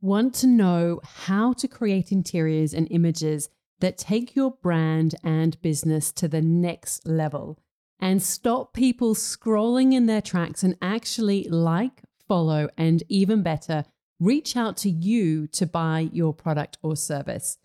Want to know how to create interiors and images that take your brand and business to the next level and stop people scrolling in their tracks and actually like, follow, and even better, reach out to you to buy your product or service.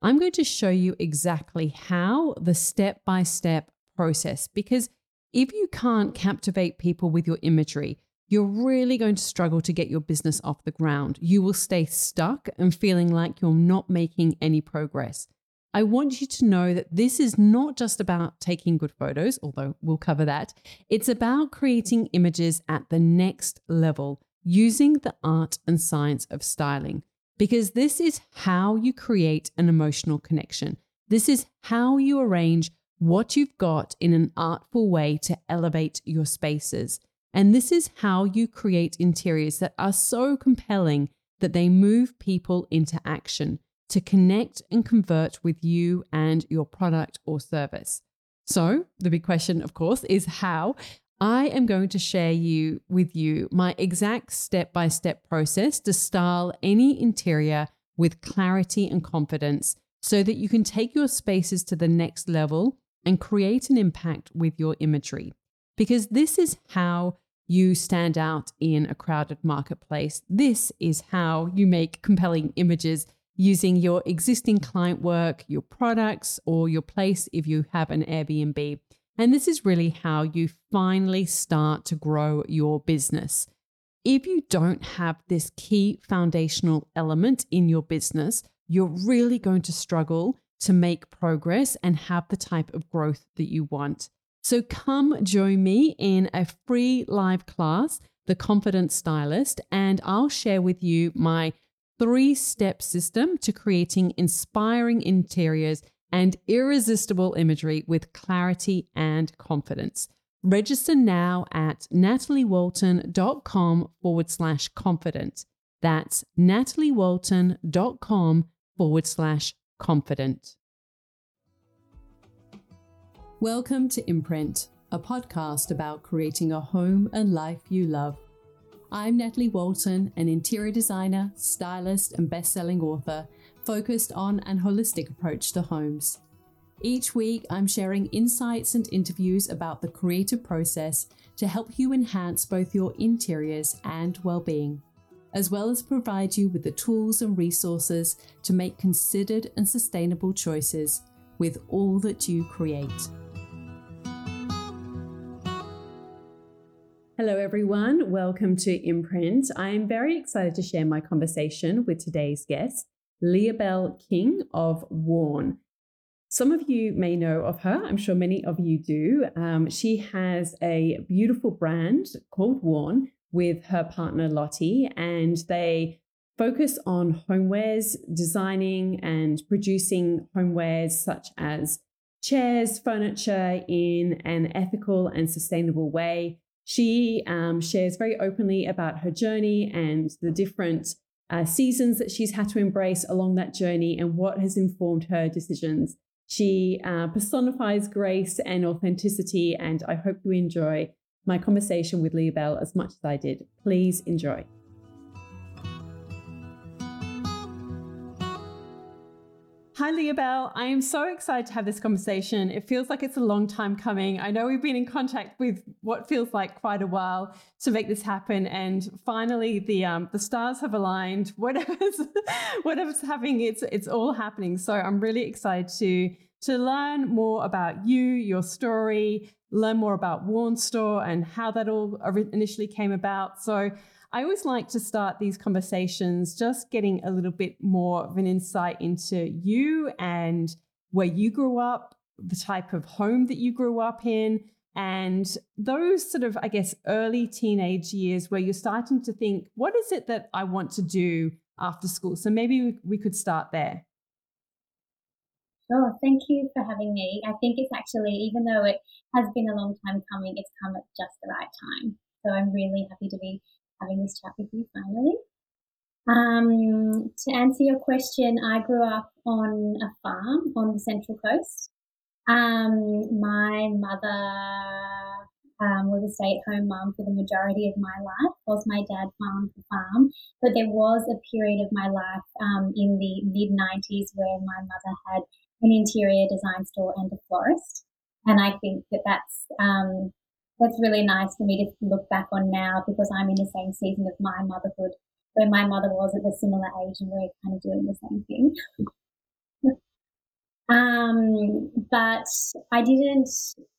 I'm going to show you exactly how the step by step process, because if you can't captivate people with your imagery, you're really going to struggle to get your business off the ground. You will stay stuck and feeling like you're not making any progress. I want you to know that this is not just about taking good photos, although we'll cover that. It's about creating images at the next level using the art and science of styling, because this is how you create an emotional connection. This is how you arrange what you've got in an artful way to elevate your spaces. And this is how you create interiors that are so compelling that they move people into action to connect and convert with you and your product or service. So, the big question, of course, is how. I am going to share you with you my exact step-by-step process to style any interior with clarity and confidence so that you can take your spaces to the next level and create an impact with your imagery because this is how you stand out in a crowded marketplace. This is how you make compelling images using your existing client work, your products, or your place if you have an Airbnb. And this is really how you finally start to grow your business. If you don't have this key foundational element in your business, you're really going to struggle to make progress and have the type of growth that you want. So come join me in a free live class, The Confident Stylist, and I'll share with you my three step system to creating inspiring interiors and irresistible imagery with clarity and confidence. Register now at nataliewalton.com forward slash confident. That's nataliewalton.com forward slash confident. Welcome to Imprint, a podcast about creating a home and life you love. I'm Natalie Walton, an interior designer, stylist, and best-selling author focused on an holistic approach to homes. Each week, I'm sharing insights and interviews about the creative process to help you enhance both your interiors and well-being, as well as provide you with the tools and resources to make considered and sustainable choices with all that you create. Hello, everyone. Welcome to Imprint. I am very excited to share my conversation with today's guest, Lia-Belle King of Worn. Some of you may know of her. I'm sure many of you do. Um, she has a beautiful brand called Worn with her partner Lottie, and they focus on homewares, designing and producing homewares such as chairs, furniture in an ethical and sustainable way she um, shares very openly about her journey and the different uh, seasons that she's had to embrace along that journey and what has informed her decisions. She uh, personifies grace and authenticity, and I hope you enjoy my conversation with Lia-Belle as much as I did. Please enjoy. Hi, Lia-Belle. I am so excited to have this conversation. It feels like it's a long time coming. I know we've been in contact with what feels like quite a while to make this happen, and finally, the um, the stars have aligned. Whatever's whatever's happening, it's it's all happening. So I'm really excited to to learn more about you, your story, learn more about Worn Store and how that all initially came about. So I always like to start these conversations just getting a little bit more of an insight into you and where you grew up, the type of home that you grew up in, and those sort of, I guess, early teenage years where you're starting to think, what is it that I want to do after school? So maybe we, could start there. Sure. Thank you for having me. I think it's actually, even though it has been a long time coming, it's come at just the right time. So I'm really happy to be having this chat with you finally. Um, to answer your question, I grew up on a farm on the Central Coast. Um, my mother um, was a stay-at-home mum for the majority of my life, whilst my dad farmed the farm. But there was a period of my life um, in the mid '90s where my mother had an interior design store and a florist, and I think that that's um, that's really nice for me to look back on now because I'm in the same season of my motherhood where my mother was at a similar age and we're kind of doing the same thing. um, but I didn't,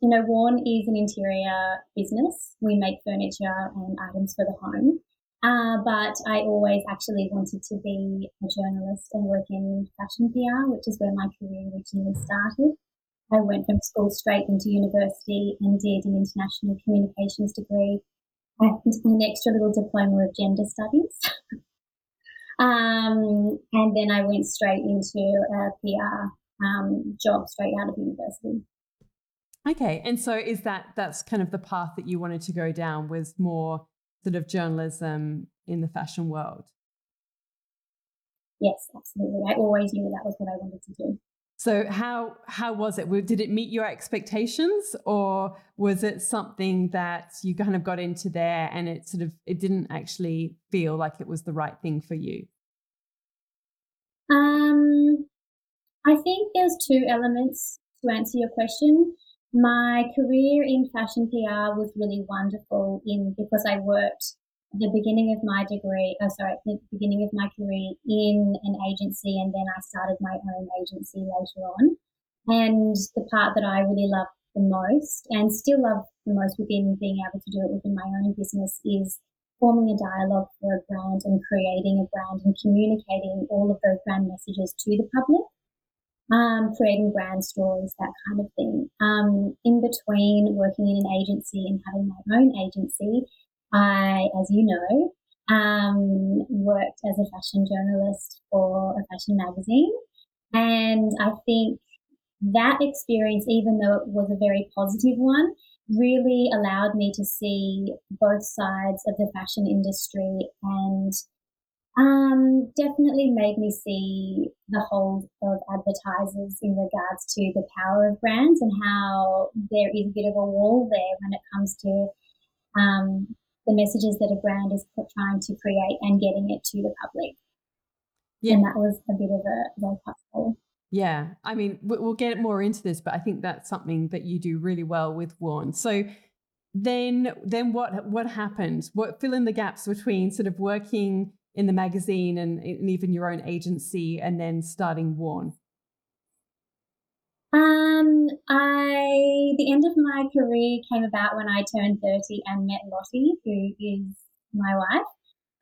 you know, Worn is an interior business. We make furniture and items for the home. Uh, but I always actually wanted to be a journalist and work in fashion PR, which is where my career originally started. I went from school straight into university and did an international communications degree and an extra little diploma of gender studies. um, and then I went straight into a PR um, job straight out of university. Okay, and so is that that's kind of the path that you wanted to go down was more sort of journalism in the fashion world? Yes, absolutely. I always knew that was what I wanted to do. So how how was it? Did it meet your expectations, or was it something that you kind of got into there and it sort of it didn't actually feel like it was the right thing for you? Um, I think there's two elements to answer your question. My career in fashion PR was really wonderful in because I worked the beginning of my degree, oh, sorry, the beginning of my career in an agency, and then I started my own agency later on. And the part that I really love the most, and still love the most within being able to do it within my own business, is forming a dialogue for a brand and creating a brand and communicating all of those brand messages to the public. Um, creating brand stories, that kind of thing. Um, in between working in an agency and having my own agency, I, as you know, um, worked as a fashion journalist for a fashion magazine. And I think that experience, even though it was a very positive one, really allowed me to see both sides of the fashion industry and um, definitely made me see the hold of advertisers in regards to the power of brands and how there is a bit of a wall there when it comes to um, the messages that a brand is trying to create and getting it to the public. Yeah. And that was a bit of a wake up call. Yeah. I mean, we'll get more into this, but I think that's something that you do really well with Worn. So then, then what, what happened? What fill in the gaps between sort of working in the magazine and, and even your own agency and then starting Worn? Um, I the end of my career came about when I turned thirty and met Lottie, who is my wife.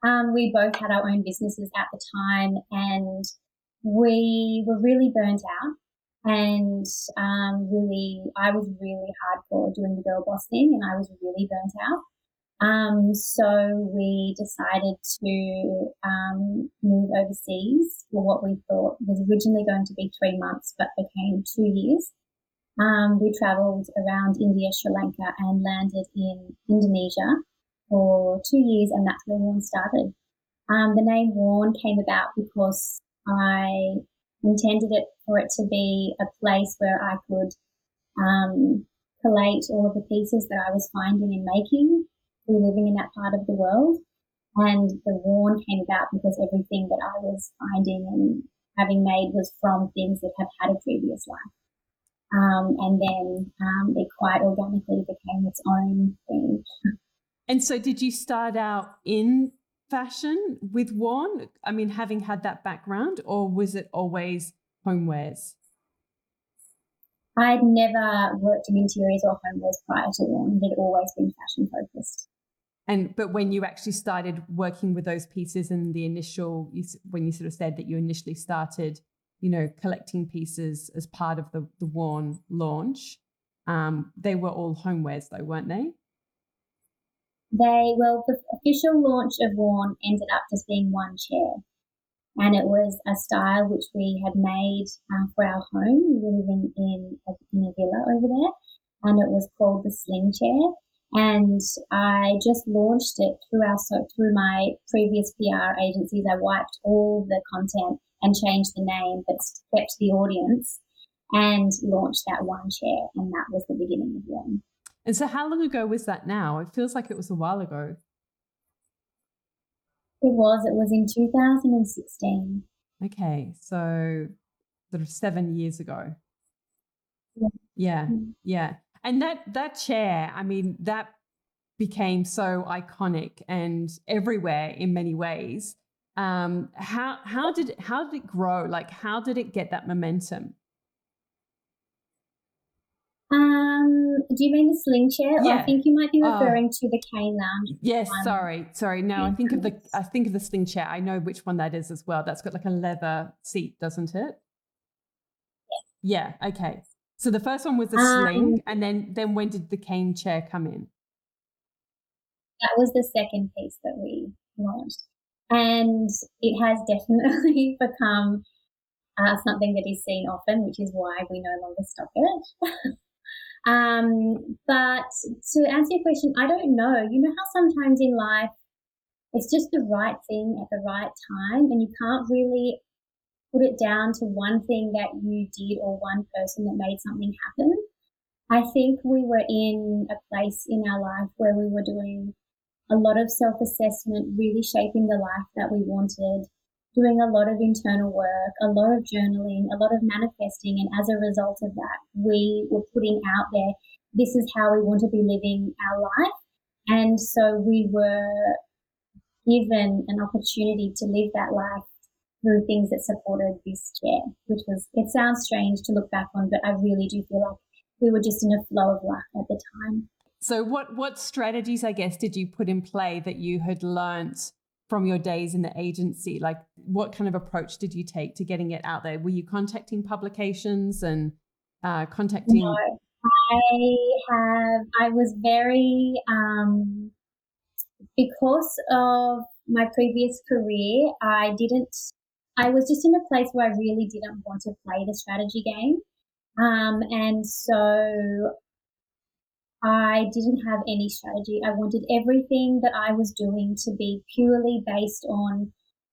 Um, we both had our own businesses at the time, and we were really burnt out. And um, really, I was really hardcore doing the girl boss thing, and I was really burnt out. Um, so we decided to um, move overseas for what we thought was originally going to be three months, but became two years. Um, we travelled around India, Sri Lanka, and landed in Indonesia for two years, and that's where Worn started. Um, the name Worn came about because I intended it for it to be a place where I could um, collate all of the pieces that I was finding and making through living in that part of the world. And the Worn came about because everything that I was finding and having made was from things that had had a previous life. Um, and then um, it quite organically became its own thing. And so, did you start out in fashion with Worn? I mean, having had that background, or was it always homewares? I'd never worked in interiors or homewares prior to Worn. It had always been fashion focused. And but when you actually started working with those pieces and the initial, you, when you sort of said that you initially started, you know, collecting pieces as part of the the Worn launch, um, they were all homewares though, weren't they? They well, the official launch of Worn ended up just being one chair, and it was a style which we had made uh, for our home. We were living in a, in a villa over there, and it was called the Sling Chair and I just launched it through our so through my previous PR agencies. I wiped all the content and changed the name, but kept the audience and launched that one chair, and that was the beginning of Worn. And so, how long ago was that now? It feels like it was a while ago. It was. It was in 2016. Okay. So, sort of seven years ago. Yeah. Yeah. Mm-hmm. Yeah. And that, that chair, I mean, that became so iconic and everywhere in many ways. Um, how how did how did it grow? Like how did it get that momentum? Um, do you mean the sling chair? Yeah. I think you might be oh. referring uh, to the cane lounge. Yes, one. sorry, sorry. No, I think of the I think of the sling chair. I know which one that is as well. That's got like a leather seat, doesn't it? Yeah. Yeah. Okay. So the first one was the um, sling, and then then when did the cane chair come in? That was the second piece that we launched, and it has definitely become uh, something that is seen often, which is why we no longer stock it. Um, but to answer your question, I don't know. You know how sometimes in life it's just the right thing at the right time, and you can't really put it down to one thing that you did or one person that made something happen. I think we were in a place in our life where we were doing a lot of self assessment, really shaping the life that we wanted doing a lot of internal work, a lot of journaling, a lot of manifesting. And as a result of that, we were putting out there, this is how we want to be living our life. And so we were given an opportunity to live that life through things that supported this chair, which was, it sounds strange to look back on, but I really do feel like we were just in a flow of luck at the time. So what what strategies I guess did you put in play that you had learnt from your days in the agency? Like, what kind of approach did you take to getting it out there? Were you contacting publications and uh, contacting? No, I have. I was very um, because of my previous career. I didn't. I was just in a place where I really didn't want to play the strategy game. Um, and so I didn't have any strategy. I wanted everything that I was doing to be purely based on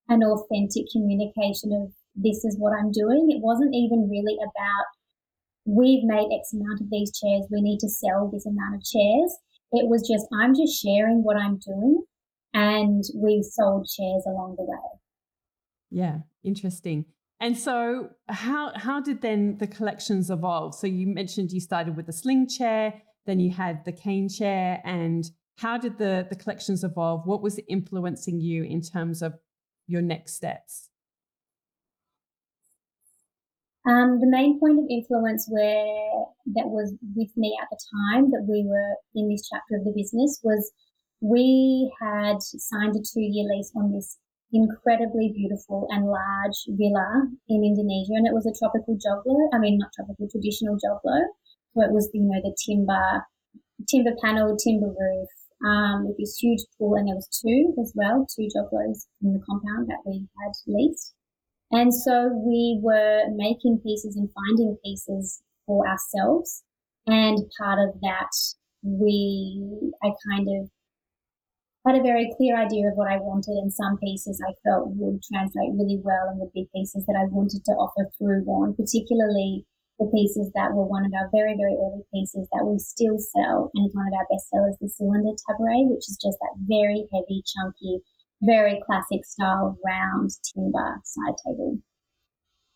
an authentic communication of this is what I'm doing. It wasn't even really about we've made X amount of these chairs, we need to sell this amount of chairs. It was just I'm just sharing what I'm doing and we sold chairs along the way. Yeah, interesting. And so how how did then the collections evolve? So you mentioned you started with the sling chair, then you had the cane chair. And how did the, the collections evolve? What was influencing you in terms of your next steps? Um, the main point of influence where that was with me at the time that we were in this chapter of the business was we had signed a two year lease on this incredibly beautiful and large villa in Indonesia, and it was a tropical joglo. I mean, not tropical, traditional joglo. So it was, you know, the timber, timber panel, timber roof, um, with this huge pool, and there was two as well, two joglos in the compound that we had leased. And so we were making pieces and finding pieces for ourselves. And part of that, we, I kind of had a very clear idea of what I wanted, and some pieces I felt would translate really well and would be pieces that I wanted to offer through Worn, particularly the pieces that were one of our very, very early pieces that we still sell. And it's one of our best sellers, the cylinder tabouret, which is just that very heavy, chunky, very classic style round timber side table.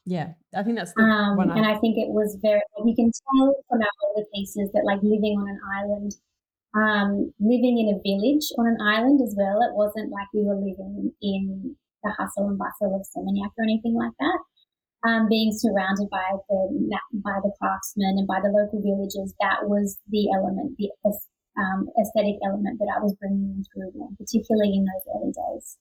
Yeah, I think that's the um, one. I... And I think it was very, you can tell from our older pieces that like living on an island, um, living in a village on an island as well. It wasn't like we were living in the hustle and bustle of Seminyak or anything like that um, being surrounded by the by the craftsmen and by the local villagers, that was the element, the um, aesthetic element that I was bringing into them, particularly in those early days.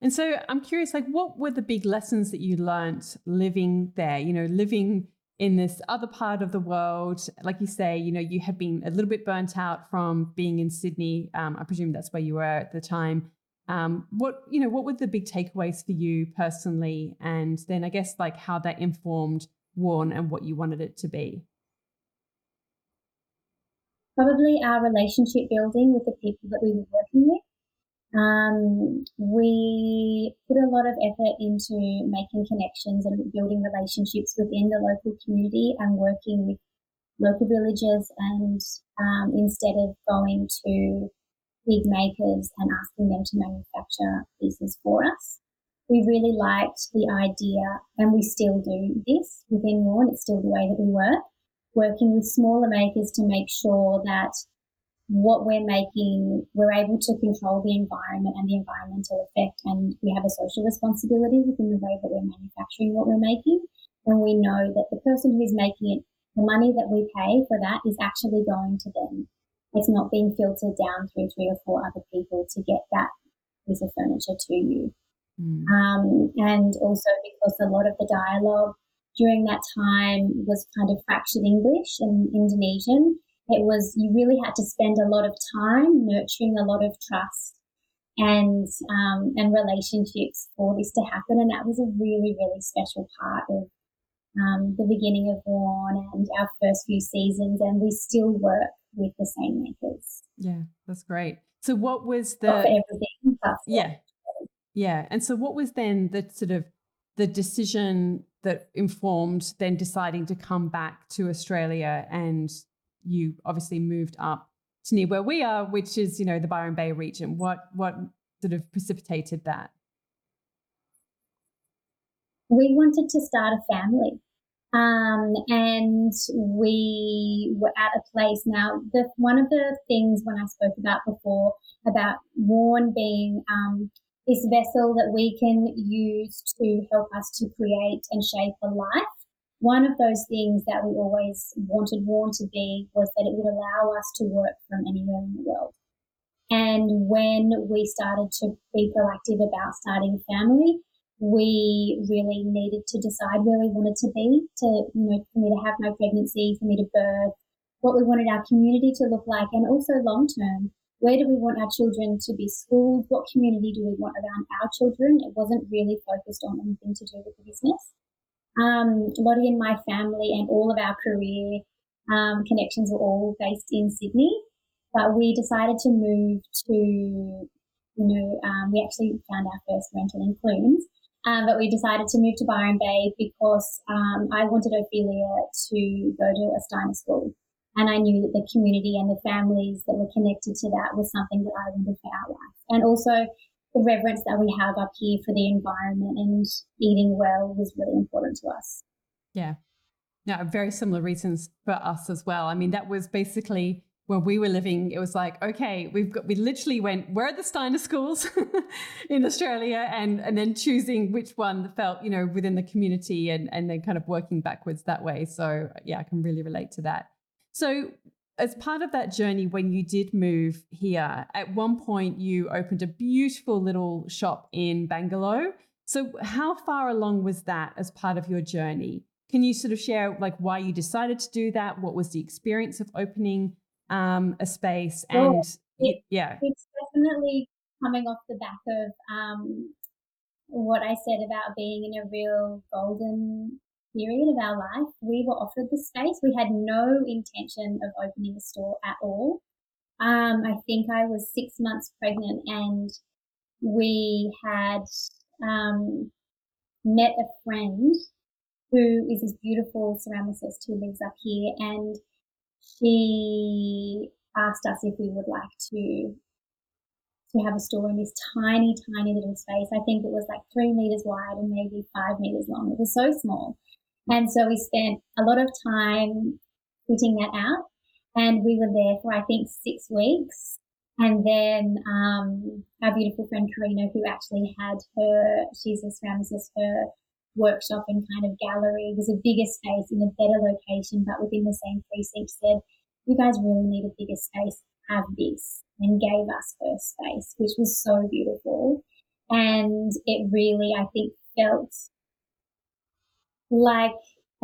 And so I'm curious, like, what were the big lessons that you learned living there? You know, living in this other part of the world, like you say, you know, you had been a little bit burnt out from being in Sydney. Um, I presume that's where you were at the time. Um, what you know, what were the big takeaways for you personally, and then I guess like how that informed Worn and what you wanted it to be. Probably our relationship building with the people that we were working with. Um, we put a lot of effort into making connections and building relationships within the local community and working with local villagers and um, instead of going to big makers and asking them to manufacture pieces for us. We really liked the idea, and we still do this within Worn. It's still the way that we work, working with smaller makers to make sure that what we're making, we're able to control the environment and the environmental effect, and we have a social responsibility within the way that we're manufacturing what we're making. And we know that the person who is making it, the money that we pay for that is actually going to them. It's not being filtered down through three or four other people to get that piece of furniture to you. Mm. Um, and also because a lot of the dialogue during that time was kind of fractured English and Indonesian. It was, you really had to spend a lot of time nurturing a lot of trust and, um, and relationships for this to happen. And that was a really, really special part of um, the beginning of Worn and our first few seasons. And we still work with the same makers. Yeah, that's great. So, what was the everything? Yeah, yeah. And so, what was then the sort of the decision that informed then deciding to come back to Australia and you obviously moved up to near where we are, which is, you know, the Byron Bay region. What what sort of precipitated that? We wanted to start a family. Um, and we were at a place now. The, one of the things when I spoke about before about Worn being um, this vessel that we can use to help us to create and shape a life. One of those things that we always wanted Worn to be was that it would allow us to work from anywhere in the world. And when we started to be proactive about starting a family, we really needed to decide where we wanted to be to, you know, for me to have my pregnancy, for me to birth, what we wanted our community to look like, and also long term. Where do we want our children to be schooled? What community do we want around our children? It wasn't really focused on anything to do with the business. Um, Lottie and my family and all of our career um, connections were all based in Sydney, but we decided to move to, you know, um, we actually found our first rental in Clunes um, but we decided to move to Byron Bay because um, I wanted Ophelia to go to a Steiner school. And I knew that the community and the families that were connected to that was something that I wanted for our life. And also the reverence that we have up here for the environment and eating well was really important to us. Yeah. Yeah, very similar reasons for us as well. I mean, that was basically where we were living, it was like, okay, we've got, we literally went, where are the Steiner schools in Australia? And, and then choosing which one felt, you know, within the community and, and then kind of working backwards that way. So yeah, I can really relate to that. So as part of that journey, when you did move here, at one point you opened a beautiful little shop in Bangalow. So how far along was that as part of your journey? Can you sort of share like why you decided to do that? What was the experience of opening um, a space and it, yeah it's definitely coming off the back of um, what i said about being in a real golden period of our life we were offered the space we had no intention of opening a store at all um, i think i was six months pregnant and we had um, met a friend who is this beautiful ceramicist who lives up here and she asked us if we would like to to have a store in this tiny, tiny little space. I think it was like three meters wide and maybe five meters long. It was so small. And so we spent a lot of time putting that out. And we were there for, I think, six weeks. And then um, our beautiful friend Karina, who actually had her, she's a ceramicist, her workshop and kind of gallery. Was a bigger space in a better location, but within the same precinct said, you guys really need a bigger space, have this, and gave us her space, which was so beautiful. And it really, I think, felt like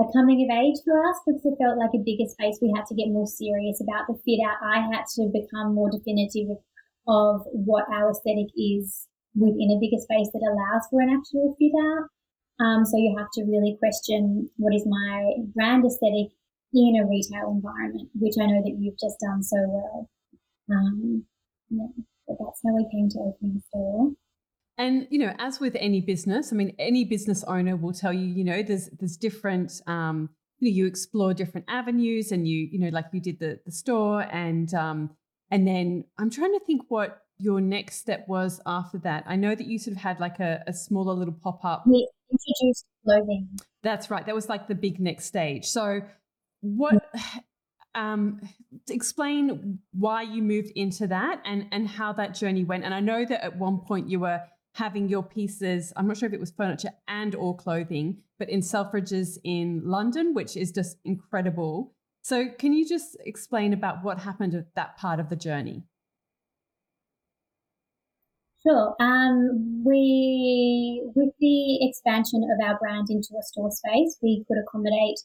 a coming of age for us because it felt like a bigger space. We had to get more serious about the fit out. I had to become more definitive of what our aesthetic is within a bigger space that allows for an actual fit out. Um, so you have to really question what is my brand aesthetic in a retail environment, which I know that you've just done so well. Um, yeah, but that's how we came to opening store. And you know, as with any business, I mean, any business owner will tell you, you know, there's there's different um, you, know, you explore different avenues and you, you know, like you did the, the store and, um, and then I'm trying to think what your next step was after that. I know that you sort of had like a, a smaller little pop up. We introduced clothing. That's right. That was like the big next stage. So, what? Um, explain why you moved into that and and how that journey went. And I know that at one point you were having your pieces. I'm not sure if it was furniture and or clothing, but in Selfridges in London, which is just incredible. So, can you just explain about what happened at that part of the journey? Sure. Um, we, with the expansion of our brand into a store space, we could accommodate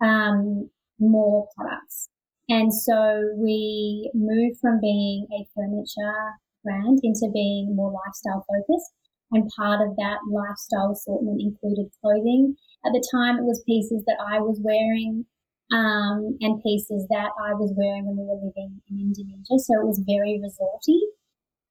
um, more products. And so we moved from being a furniture brand into being more lifestyle focused. And part of that lifestyle assortment included clothing. At the time, it was pieces that I was wearing um, and pieces that I was wearing when we were living in Indonesia. So it was very resorty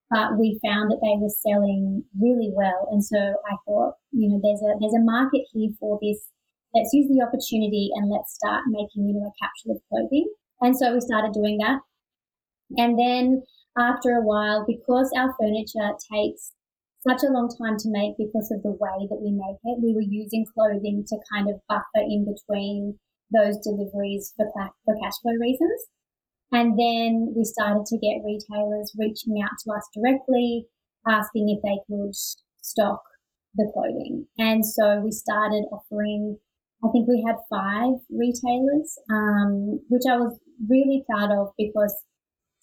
but we found that they were selling really well. And so I thought, you know, there's a there's a market here for this. Let's use the opportunity and let's start making, you know, a capsule of clothing. And so we started doing that. And then after a while, because our furniture takes such a long time to make because of the way that we make it, we were using clothing to kind of buffer in between those deliveries for, for cash flow reasons. And then we started to get retailers reaching out to us directly, asking if they could stock the clothing. And so we started offering, I think we had five retailers, um, which I was really proud of because,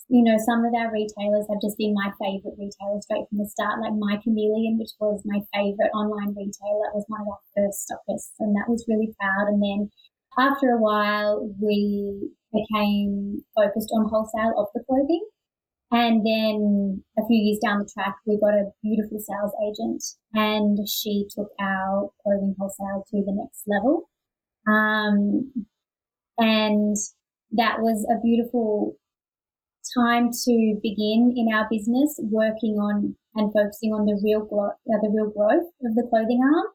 you know, some of our retailers have just been my favorite retailers straight from the start, like My Chameleon, which was my favorite online retailer. That was one of our first stockists, and that was really proud. And then after a while, we became focused on wholesale of the clothing. And then a few years down the track, we got a beautiful sales agent and she took our clothing wholesale to the next level. Um, and that was a beautiful time to begin in our business, working on and focusing on the real growth, uh, the real growth of the clothing arm.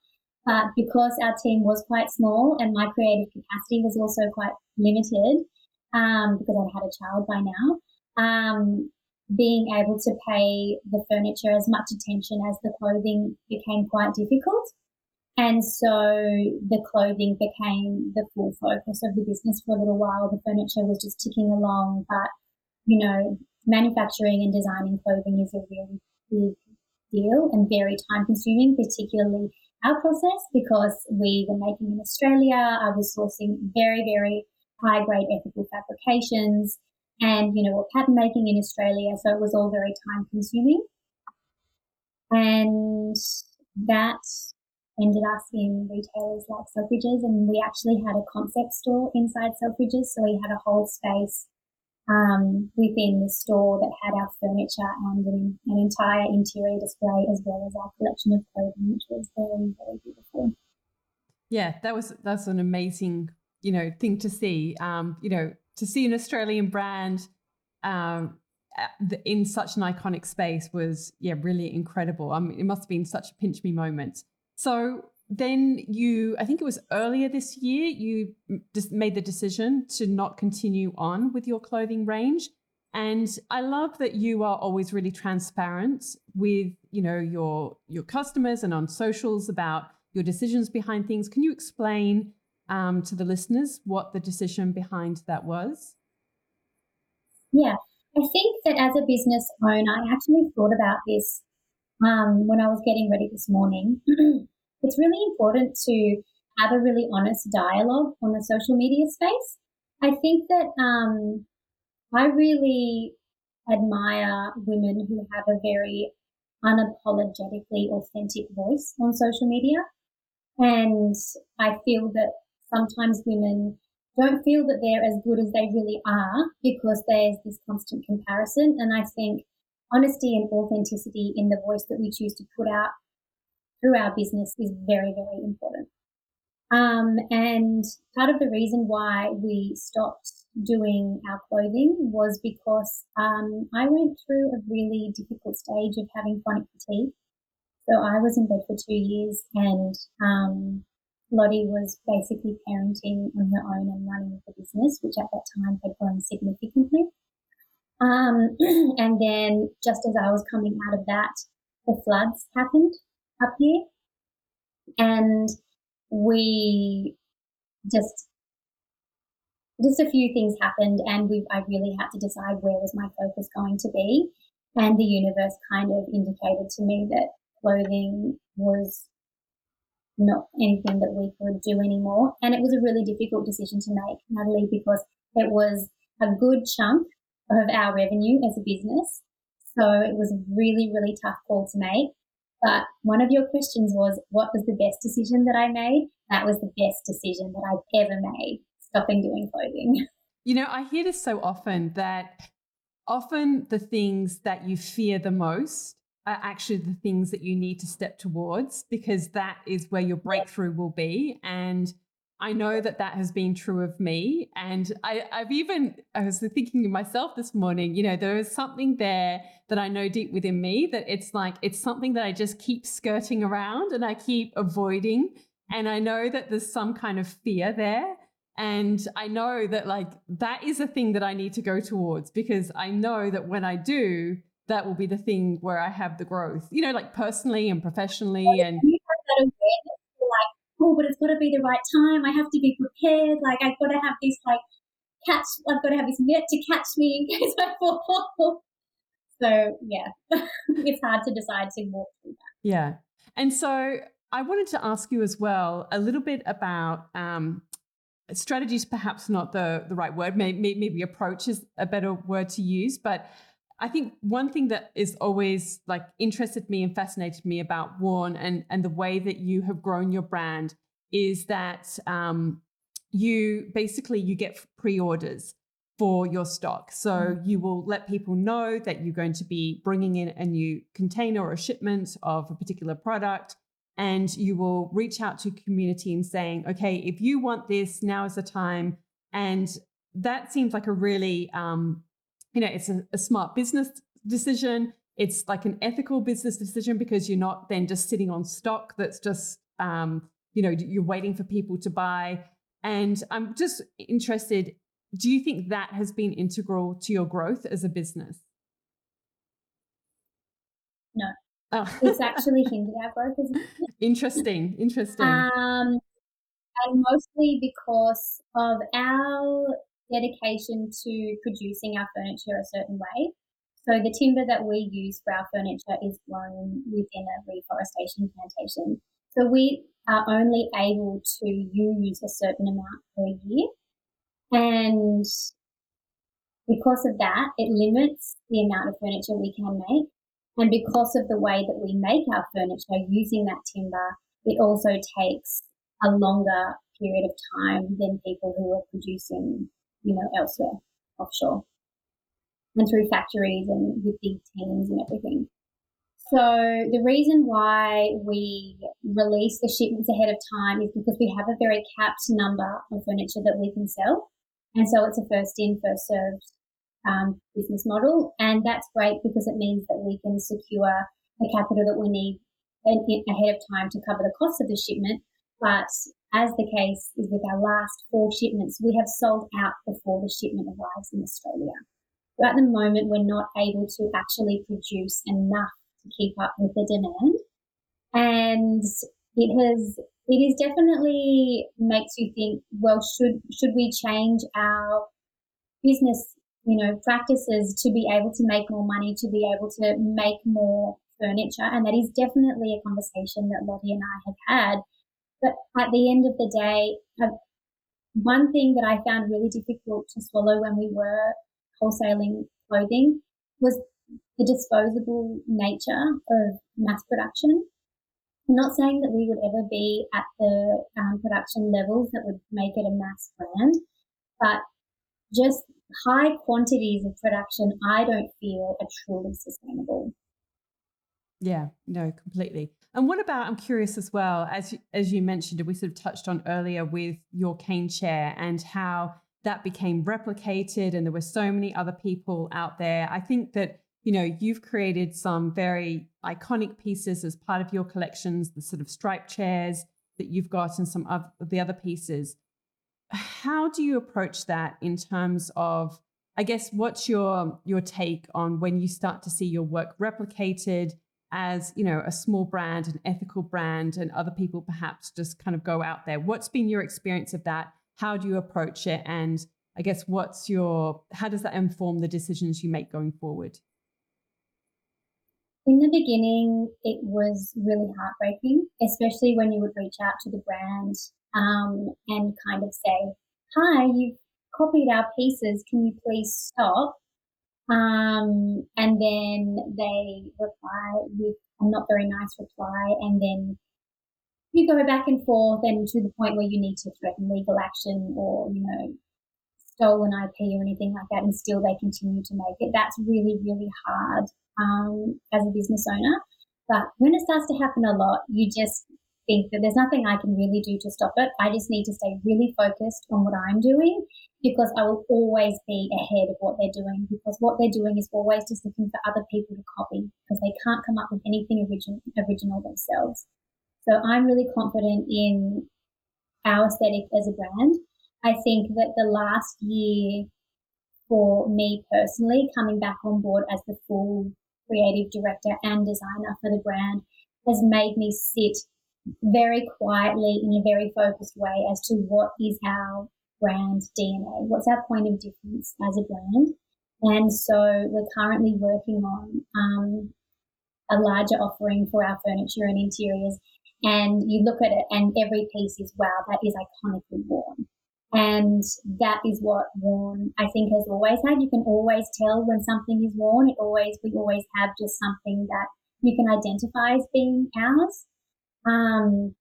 But because our team was quite small and my creative capacity was also quite limited, um, because I'd had a child by now, um, being able to pay the furniture as much attention as the clothing became quite difficult. And so the clothing became the full focus of the business for a little while. The furniture was just ticking along, but you know, manufacturing and designing clothing is a really big deal and very time consuming, particularly our process because we were making in Australia. I was sourcing very, very high grade ethical fabrications and, you know, we're pattern making in Australia. So it was all very time consuming. And that ended us in retailers like Selfridges and we actually had a concept store inside Selfridges. So we had a whole space um, within the store that had our furniture and an, an, entire interior display as well as our collection of clothing, which was very, very beautiful. Yeah, that was that's an amazing you know thing to see. Um, you know, to see an Australian brand um, in such an iconic space was yeah really incredible. I mean, it must have been such a pinch me moment. So then you, I think it was earlier this year, you just made the decision to not continue on with your clothing range. And I love that you are always really transparent with, you know, your your customers and on socials about your decisions behind things. Can you explain um, to the listeners what the decision behind that was? Yeah, I think that as a business owner, I actually thought about this um, when I was getting ready this morning. it's really important to have a really honest dialogue on the social media space. I think that um, I really admire women who have a very unapologetically authentic voice on social media. And I feel that sometimes women don't feel that they're as good as they really are because there's this constant comparison. And I think honesty and authenticity in the voice that we choose to put out through our business is very, very important. Um, and part of the reason why we stopped doing our clothing was because um, I went through a really difficult stage of having chronic fatigue. So I was in bed for two years and um, Lottie was basically parenting on her own and running the business, which at that time had grown significantly. Um, and then just as I was coming out of that, the floods happened up here. And we just, just a few things happened and we, I really had to decide where was my focus going to be. And the universe kind of indicated to me that clothing was not anything that we could do anymore. And it was a really difficult decision to make, Natalie, because it was a good chunk of our revenue as a business. So it was a really, really tough call to make. But one of your questions was, what was the best decision that I made? That was the best decision that I've ever made, stopping doing clothing. You know, I hear this so often that often the things that you fear the most are actually the things that you need to step towards because that is where your breakthrough will be. And I know that that has been true of me. And I, have even, I was thinking of myself this morning, you know, there is something there that I know deep within me that it's like, it's something that I just keep skirting around and I keep avoiding. And I know that there's some kind of fear there. And I know that, like, that is a thing that I need to go towards because I know that when I do, that will be the thing where I have the growth, you know, like personally and professionally. And you have that awareness, like, oh, but it's got to be the right time. I have to be prepared. Like, I've got to have this, like, catch, I've got to have this net to catch me in case I fall. So, yeah, it's hard to decide to walk through that. Yeah. And so I wanted to ask you as well a little bit about um, strategies, perhaps not the, the right word, maybe, maybe approach is a better word to use, but I think one thing that is always like interested me and fascinated me about Worn and and the way that you have grown your brand is that um, you basically you get pre-orders for your stock. So mm. you will let people know that you're going to be bringing in a new container or a shipment of a particular product. And you will reach out to community and saying, okay, if you want this, now is the time. And that seems like a really um, you know, it's a, a smart business decision. It's like an ethical business decision because you're not then just sitting on stock that's just, um, you know, you're waiting for people to buy. And I'm just interested do you think that has been integral to your growth as a business? No. Oh. it's actually hindered our growth as a business. Interesting. Interesting. Um, and mostly because of our dedication to producing our furniture a certain way. So the timber that we use for our furniture is grown within a reforestation plantation. So we are only able to use a certain amount per year. And because of that, it limits the amount of furniture we can make. And because of the way that we make our furniture using that timber, it also takes a longer period of time than people who are producing you know, elsewhere, offshore, and through factories and with big teams and everything. So the reason why we release the shipments ahead of time is because we have a very capped number of furniture that we can sell. And so it's a first in, first served um, business model. And that's great because it means that we can secure the capital that we need ahead of time to cover the cost of the shipment. But as the case is with our last four shipments, we have sold out before the shipment arrives in Australia. So at the moment, we're not able to actually produce enough to keep up with the demand. And it has, it is definitely makes you think, well, should, should we change our business, you know, practices to be able to make more money, to be able to make more furniture? And that is definitely a conversation that Lottie and I have had but at the end of the day, one thing that I found really difficult to swallow when we were wholesaling clothing was the disposable nature of mass production. I'm not saying that we would ever be at the um, production levels that would make it a mass brand, but just high quantities of production, I don't feel are truly sustainable. Yeah, no, completely. And what about? I'm curious as well, as you, as you mentioned, we sort of touched on earlier with your cane chair and how that became replicated, and there were so many other people out there. I think that you know you've created some very iconic pieces as part of your collections, the sort of striped chairs. that you've got and some of the other pieces. How do you approach that in terms of, I guess, what's your your take on when you start to see your work replicated as you know a small brand, an ethical brand, and other people perhaps just kind of go out there? What's been your experience of that? How do you approach it? And I guess what's your how does that inform the decisions you make going forward? In the beginning, it was really heartbreaking, especially when you would reach out to the brand um, and kind of say, Hi, you've copied our pieces. Can you please stop? Um, and then they reply with a not very nice reply. And then you go back and forth and to the point where you need to threaten legal action or, you know, stolen IP or anything like that. And still they continue to make it. That's really, really hard um, as a business owner. But when it starts to happen a lot, you just think that there's nothing I can really do to stop it. I just need to stay really focused on what I'm doing because I will always be ahead of what they're doing because what they're doing is always just looking for other people to copy because they can't come up with anything original, original themselves. So I'm really confident in our aesthetic as a brand. I think that the last year for me personally coming back on board as the full creative director and designer for the brand has made me sit very quietly in a very focused way as to what is our brand DNA, what's our point of difference as a brand. And so we're currently working on um, a larger offering for our furniture and interiors. And you look at it, and every piece is wow, that is iconically worn. And that is what worn, I think, has always had. You can always tell when something is worn. It always, we always have just something that you can identify as being ours. Um,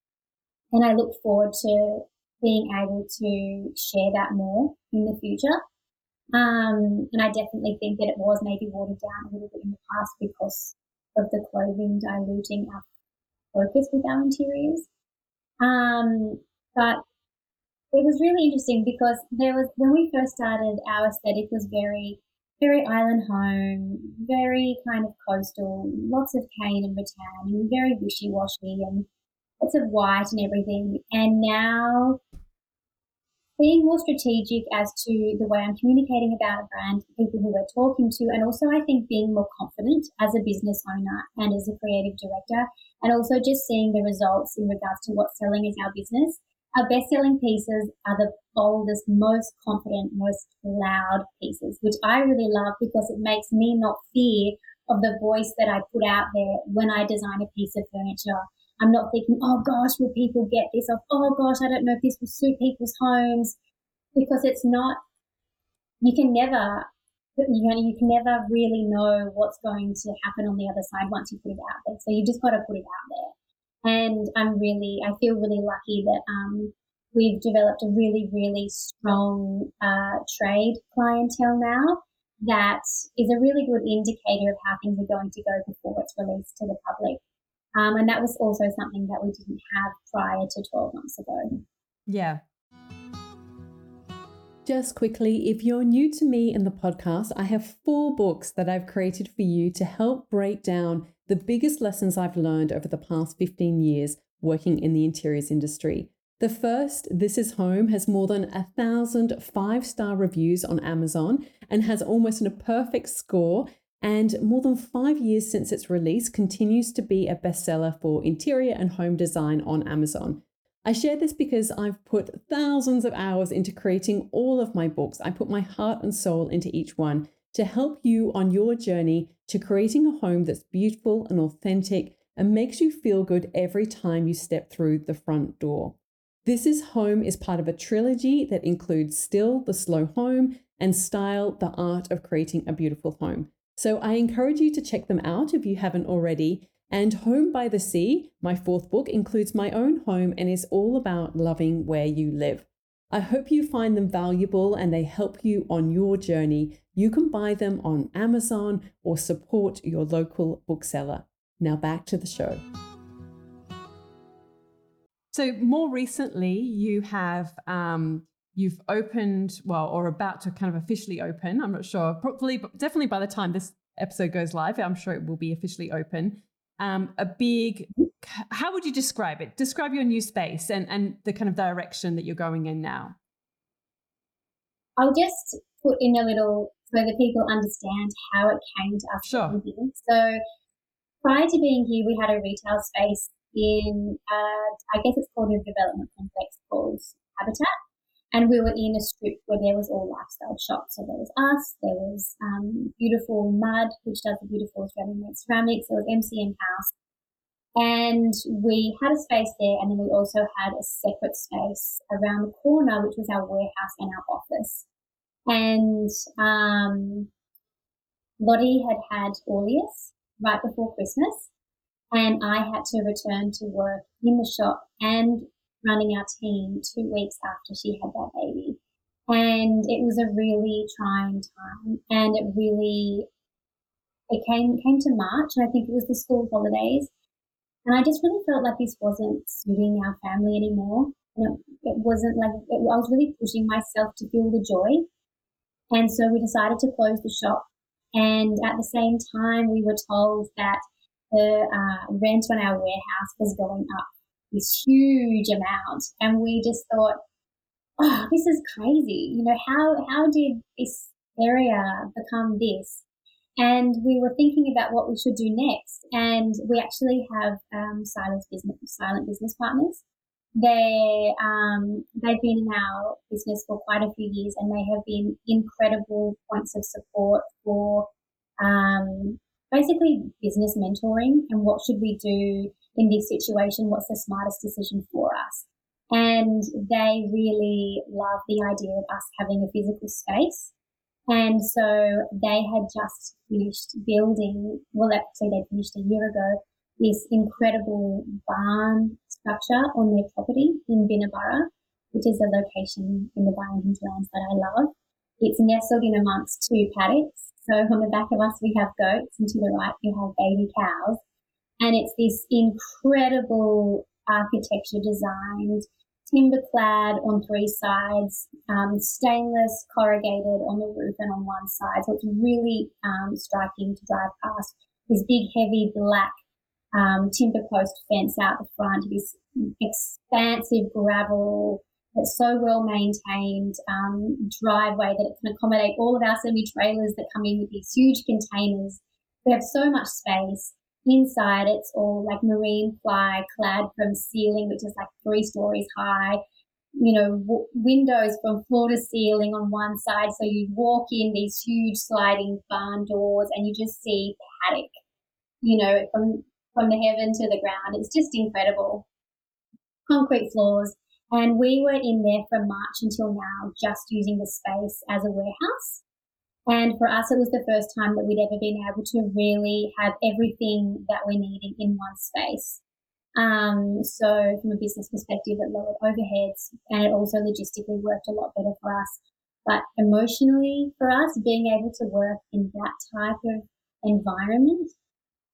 and I look forward to being able to share that more in the future. Um, and I definitely think that it was maybe watered down a little bit in the past because of the clothing diluting our focus with our interiors. Um, but it was really interesting because there was when we first started, our aesthetic was very, very island home, very kind of coastal, lots of cane and rattan, and very wishy washy and lots of white and everything. And now being more strategic as to the way I'm communicating about a brand, the people who we're talking to, and also I think being more confident as a business owner and as a creative director, and also just seeing the results in regards to what's selling as our business. Our best selling pieces are the boldest, most confident, most loud pieces, which I really love because it makes me not fear of the voice that I put out there when I design a piece of furniture. I'm not thinking, oh gosh, will people get this? Or, oh gosh, I don't know if this will suit people's homes because it's not, you can never, you know, you can never really know what's going to happen on the other side once you put it out there. So you just got to put it out there. And I'm really, I feel really lucky that um, we've developed a really, really strong uh, trade clientele now that is a really good indicator of how things are going to go before it's released to the public. Um, and that was also something that we didn't have prior to 12 months ago. Yeah. Just quickly, if you're new to me in the podcast, I have four books that I've created for you to help break down the biggest lessons I've learned over the past 15 years working in the interiors industry. The first, This Is Home, has more than a thousand five star reviews on Amazon and has almost a perfect score. And more than five years since its release, continues to be a bestseller for interior and home design on Amazon. I share this because I've put thousands of hours into creating all of my books. I put my heart and soul into each one to help you on your journey to creating a home that's beautiful and authentic and makes you feel good every time you step through the front door. This is Home is part of a trilogy that includes Still, the Slow Home, and Style, the Art of Creating a Beautiful Home. So I encourage you to check them out if you haven't already. And Home by the Sea, my fourth book, includes my own home and is all about loving where you live. I hope you find them valuable and they help you on your journey. You can buy them on Amazon or support your local bookseller. Now back to the show. So more recently, you have um, you've opened well, or about to kind of officially open. I'm not sure, probably, but definitely by the time this episode goes live, I'm sure it will be officially open. Um, a big. How would you describe it? Describe your new space and and the kind of direction that you're going in now. I'll just put in a little so that people understand how it came to us. Sure. So prior to being here, we had a retail space in, uh, I guess it's called a development complex called Habitat. And we were in a strip where there was all lifestyle shops. So there was us, there was um, Beautiful Mud, which does the beautiful Australian made ceramics, there was MCM House. And we had a space there, and then we also had a separate space around the corner, which was our warehouse and our office. And um, Lottie had had Aureus right before Christmas, and I had to return to work in the shop and running our team two weeks after she had that baby. And it was a really trying time, and it really it came came to March, and I think it was the school holidays, and I just really felt like this wasn't suiting our family anymore. And it, it wasn't like it, I was really pushing myself to feel the joy and so we decided to close the shop. And at the same time, we were told that the uh, rent on our warehouse was going up this huge amount. And we just thought, oh, this is crazy. You know, how, how did this area become this? And we were thinking about what we should do next. And we actually have um, silent business, silent business partners they um, they've been in our business for quite a few years, and they have been incredible points of support for um, basically business mentoring and what should we do in this situation? What's the smartest decision for us? And they really love the idea of us having a physical space. And so they had just finished building, well, actually, they finished a year ago, this incredible barn structure on their property in Binnaburra, which is a location in the Byron hinterlands that I love. It's nestled in amongst two paddocks. So on the back of us, we have goats, and to the right, we have baby cows. And it's this incredible architecture designed, timber clad on three sides, um, stainless corrugated on the roof and on one side. So it's really um, striking to drive past. This big, heavy black um, timber post fence out the front, this expansive gravel that's so well maintained um, driveway that it can accommodate all of our semi trailers that come in with these huge containers. We have so much space. Inside, it's all like marine fly clad from ceiling, which is like three stories high. You know, w- windows from floor to ceiling on one side. So you walk in these huge sliding barn doors and you just see paddock, you know, from from the heaven to the ground. It's just incredible. Concrete floors. And we were in there from March until now, just using the space as a warehouse. And for us, it was the first time that we'd ever been able to really have everything that we needed in one space. Um, so from a business perspective, it lowered overheads and it also logistically worked a lot better for us. But emotionally for us, being able to work in that type of environment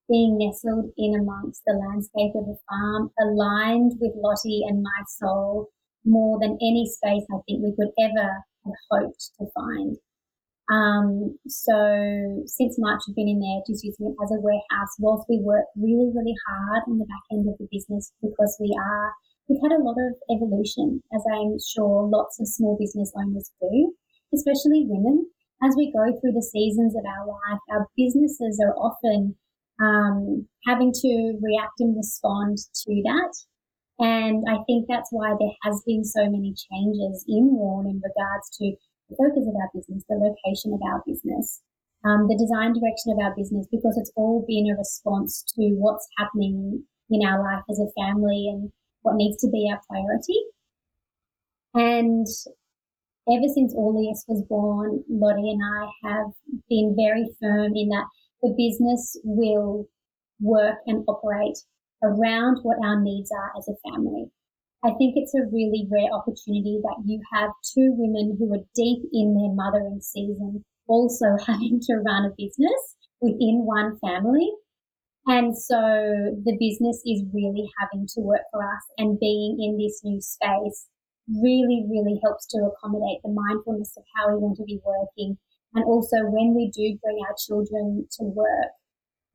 being nestled in amongst the landscape of a farm, aligned with Lottie and my soul more than any space I think we could ever have hoped to find. Um, so since March, I've been in there just using it as a warehouse whilst we work really, really hard on the back end of the business because we are, we've had a lot of evolution, as I'm sure lots of small business owners do, especially women. As we go through the seasons of our life, our businesses are often um, having to react and respond to that. And I think that's why there has been so many changes in Worn in regards to the focus of our business, the location of our business, um, the design direction of our business, because it's all been a response to what's happening in our life as a family and what needs to be our priority. And ever since Aureus was born, Lottie and I have been very firm in that the business will work and operate around what our needs are as a family. I think it's a really rare opportunity that you have two women who are deep in their mothering season also having to run a business within one family. And so the business is really having to work for us and being in this new space really, really helps to accommodate the mindfulness of how we want to be working and also when we do bring our children to work,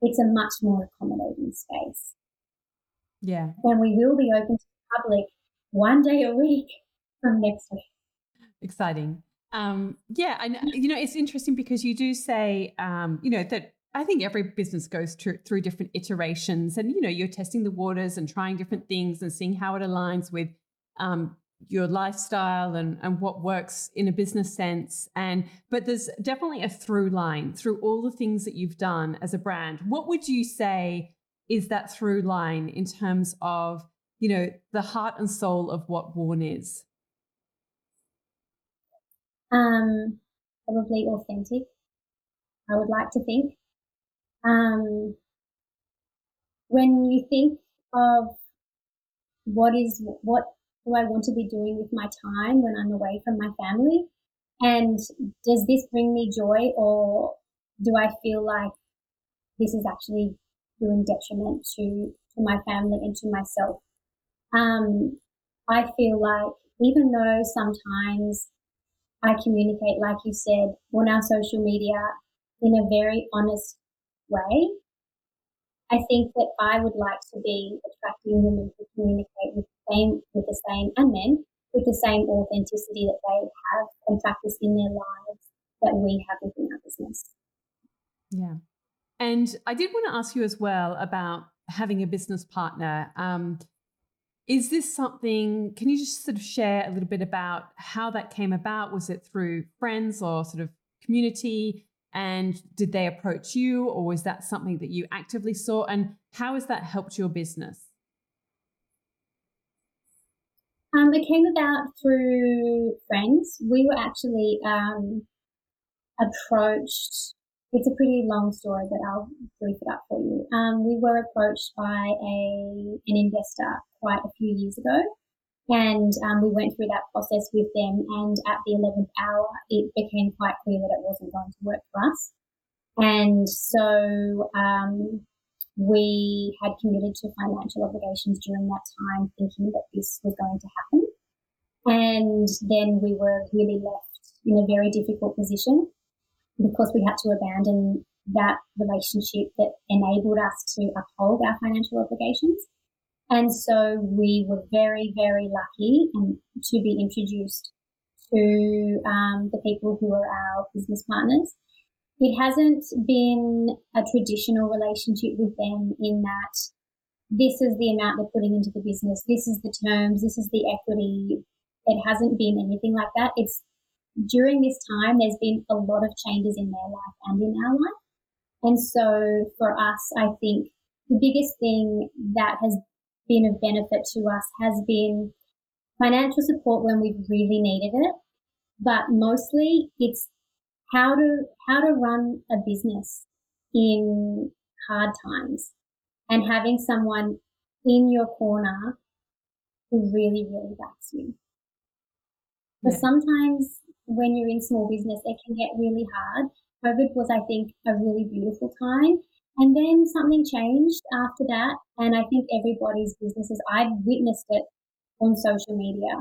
it's a much more accommodating space. Yeah. And we will be open to the public one day a week from next week. Exciting. Um, yeah, and you know it's interesting because you do say, um, you know, that I think every business goes through, through different iterations, and you know, you're testing the waters and trying different things and seeing how it aligns with um, your lifestyle and, and what works in a business sense. And but there's definitely a through line through all the things that you've done as a brand. What would you say is that through line in terms of you know the heart and soul of what Worn is? Um, probably authentic. I would like to think. Um, when you think of what is what do I want to be doing with my time when I'm away from my family, and does this bring me joy, or do I feel like this is actually doing detriment to to my family and to myself? Um, I feel like even though sometimes I communicate, like you said, on our social media in a very honest way. I think that I would like to be attracting women to communicate with the same, with the same, and men with the same authenticity that they have and practice in their lives that we have within our business. Yeah. And I did want to ask you as well about having a business partner. Um, is this something, can you just sort of share a little bit about how that came about? Was it through friends or sort of community? And did they approach you, or was that something that you actively saw? And how has that helped your business? Um, it came about through friends. We were actually um, approached it's a pretty long story, but I'll brief it up for you. Um, we were approached by a an investor quite a few years ago, and um, we went through that process with them. And at the eleventh hour, it became quite clear that it wasn't going to work for us. And so um, we had committed to financial obligations during that time, thinking that this was going to happen. And then we were really left in a very difficult position because we had to abandon that relationship that enabled us to uphold our financial obligations. And so we were very, very lucky to be introduced to um, the people who are our business partners. It hasn't been a traditional relationship with them in that this is the amount they're putting into the business, this is the terms, this is the equity. It hasn't been anything like that. It's during this time, there's been a lot of changes in their life and in our life. And so for us, I think the biggest thing that has been of benefit to us has been financial support when we've really needed it. But mostly it's how to, how to run a business in hard times and having someone in your corner who really, really backs you. But yeah. sometimes when you're in small business, it can get really hard. COVID was, I think, a really beautiful time. And then something changed after that. And I think everybody's businesses, I've witnessed it on social media.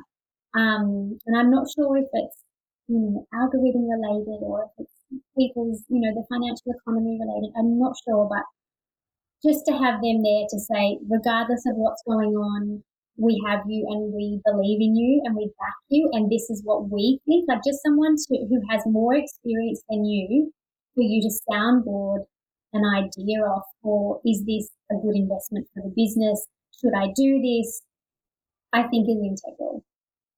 Um, and I'm not sure if it's you know, algorithm related or if it's people's, you know, the financial economy related. I'm not sure, but just to have them there to say, regardless of what's going on, we have you and we believe in you and we back you. And this is what we think like just someone to, who has more experience than you for you to soundboard an idea of or is this a good investment for the business? Should i do this? I think is integral.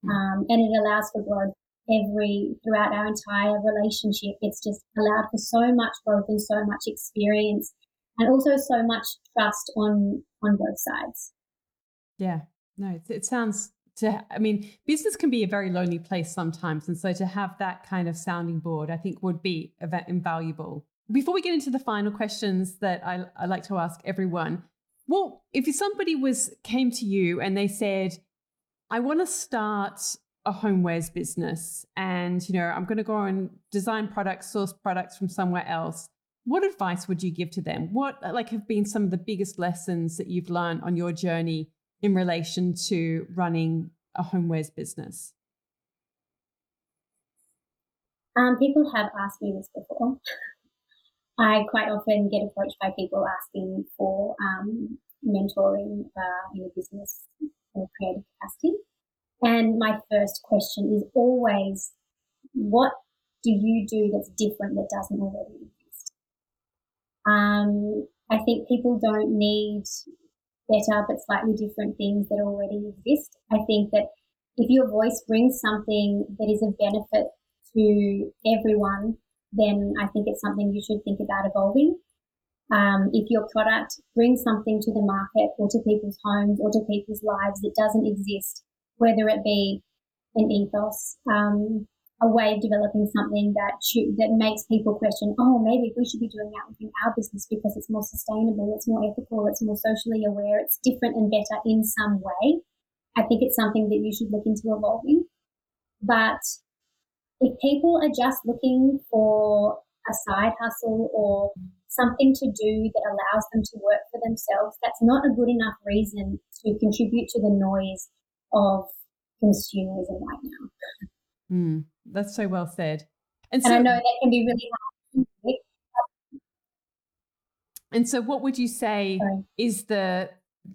Hmm. um, and it allows for growth every throughout our entire relationship. It's just allowed for so much growth and so much experience and also so much trust on on both sides. Yeah no, it, sounds to, I mean, business can be a very lonely place sometimes. And so to have that kind of sounding board, I think would be invaluable. Before we get into the final questions that I, I like to ask everyone, well, if somebody was came to you and they said, I want to start a homewares business and you know i'm going to go and design products source products from somewhere else what advice would you give to them what like have been some of the biggest lessons that you've learned on your journey in relation to running a homewares business? Um, people have asked me this before. I quite often get approached by people asking for um, mentoring uh, in a business or creative capacity. And my first question is always, what do you do that's different that doesn't already exist? Um, I think people don't need better but slightly different things that already exist. I think that if your voice brings something that is of benefit to everyone, then I think it's something you should think about evolving. Um, if your product brings something to the market or to people's homes or to people's lives that doesn't exist, whether it be an ethos, um, a way of developing something that that makes people question, oh, maybe we should be doing that within our business because it's more sustainable, it's more ethical, it's more socially aware, it's different and better in some way. I think it's something that you should look into evolving. But if people are just looking for a side hustle or something to do that allows them to work for themselves, that's not a good enough reason to contribute to the noise of consumerism right now. Mm, that's so well said. And, so, and I know that can be really hard. And so, what would you say Sorry. is the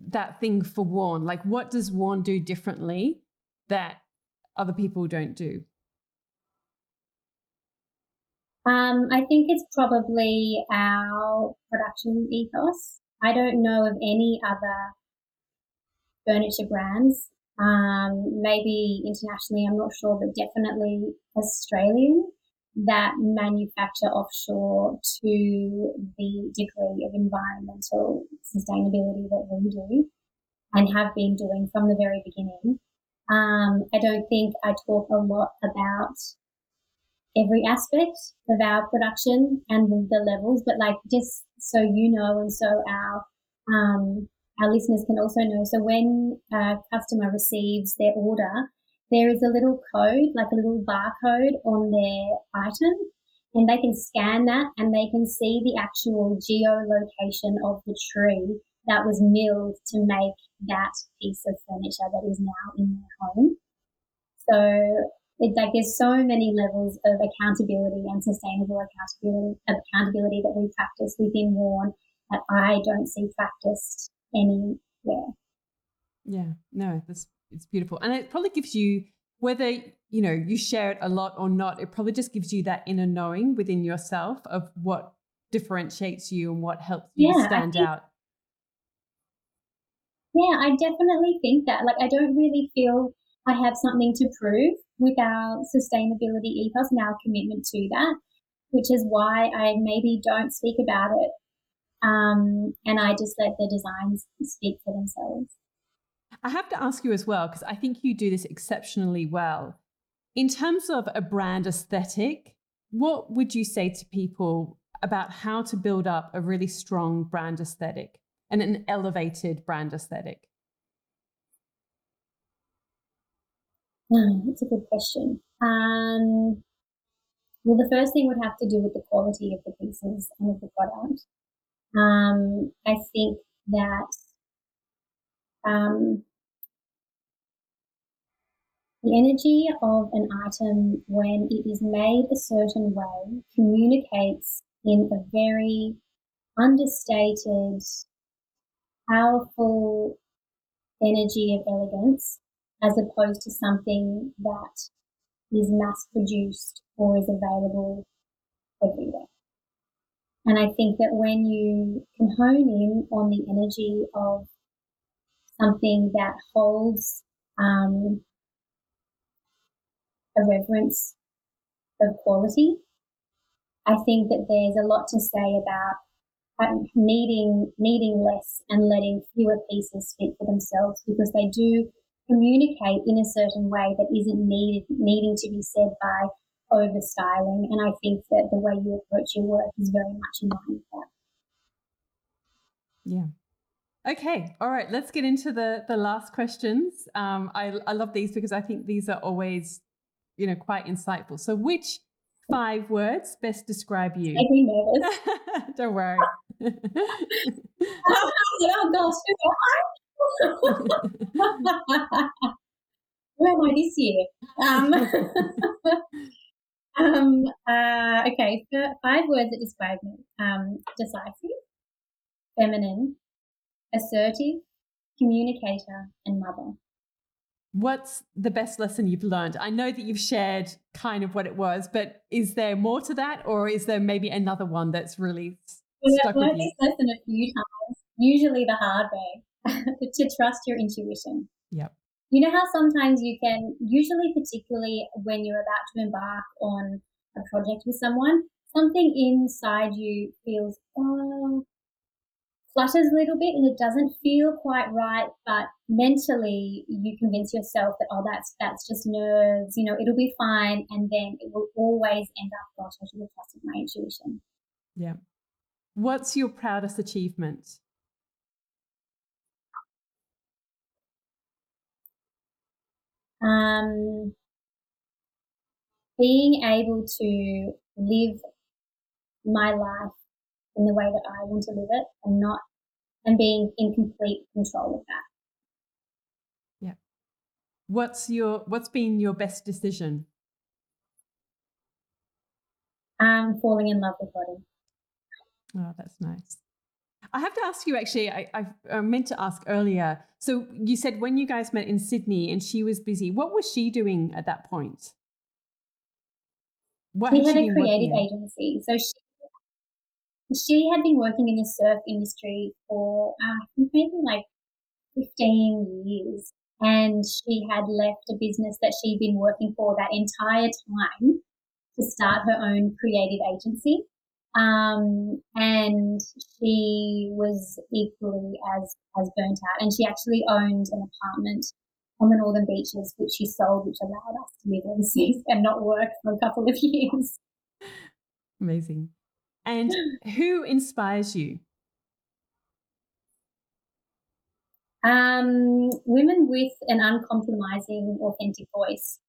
that thing for Worn? Like, what does Worn do differently that other people don't do? Um, I think it's probably our production ethos. I don't know of any other furniture brands um, maybe internationally, I'm not sure, but definitely Australian that manufacture offshore to the degree of environmental sustainability that we do and have been doing from the very beginning. Um, I don't think I talk a lot about every aspect of our production and the, the levels, but like just so you know, and so our um, our listeners can also know. So when a customer receives their order, there is a little code, like a little barcode on their item, and they can scan that and they can see the actual geolocation of the tree that was milled to make that piece of furniture that is now in their home. So it's like there's so many levels of accountability and sustainable accountability, accountability that we practice within Worn that I don't see practiced anywhere. Yeah, no, that's it's beautiful, and it probably gives you whether you know you share it a lot or not. It probably just gives you that inner knowing within yourself of what differentiates you and what helps you yeah, stand think, out. Yeah, I definitely think that. Like, I don't really feel I have something to prove with our sustainability ethos and our commitment to that, which is why I maybe don't speak about it um, and I just let the designs speak for themselves. I have to ask you as well, because I think you do this exceptionally well. In terms of a brand aesthetic, what would you say to people about how to build up a really strong brand aesthetic and an elevated brand aesthetic? That's a good question. Um, well, the first thing would have to do with the quality of the pieces and of the product. Um, I think that um, the energy of an item when it is made a certain way communicates in a very understated, powerful energy of elegance as opposed to something that is mass produced or is available everywhere. And I think that when you can hone in on the energy of something that holds um, a reverence of quality, I think that there's a lot to say about um, needing needing less and letting fewer pieces speak for themselves because they do communicate in a certain way that isn't needed needing to be said by over styling. And I think that the way you approach your work is very much in line with that. Yeah. Okay. All right. Let's get into the the last questions. Um, I I love these because I think these are always, you know, quite insightful. So, which five words best describe you? Make me nervous. Don't worry. oh gosh. Where am I this year? Um, um, uh, okay, five words that describe me um, decisive, feminine, assertive, communicator, and mother. What's the best lesson you've learned? I know that you've shared kind of what it was, but is there more to that, or is there maybe another one that's really well, stuck I've learned this lesson a few times, usually the hard way, to trust your intuition. Yep. You know how sometimes you can, usually, particularly when you're about to embark on a project with someone, something inside you feels, oh, flutters a little bit and it doesn't feel quite right, but mentally you convince yourself that, oh, that's, that's just nerves, you know, it'll be fine. And then it will always end up, gosh, I should have trusted my intuition. Yeah. What's your proudest achievement? Um, being able to live my life in the way that I want to live it and not and being in complete control of that. Yeah. What's your what's been your best decision? Um, falling in love with Lottie. Oh, that's nice. I have to ask you actually, I, I, I meant to ask earlier. So you said when you guys met in Sydney and she was busy, what was she doing at that point? What she had, had a creative agency. So she she had been working in the surf industry for uh, maybe like 15 years. And she had left a business that she'd been working for that entire time to start her own creative agency. Um, and she was equally as, as burnt out. And she actually owned an apartment on the northern beaches, which she sold, which allowed us to live overseas and not work for a couple of years. Amazing. And who inspires you? Um, women with an uncompromising, authentic voice.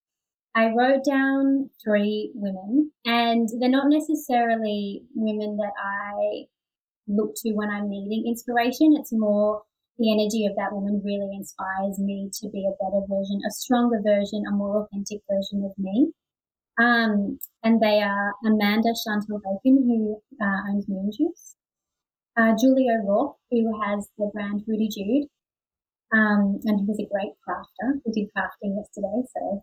I wrote down three women, and they're not necessarily women that I look to when I'm needing inspiration. It's more the energy of that woman really inspires me to be a better version, a stronger version, a more authentic version of me. Um, and they are Amanda Chantal Bacon, who uh, owns Moon Juice, uh, Julie O'Rourke, who has the brand Rudy Jude, um, and who's a great crafter. We did crafting yesterday, so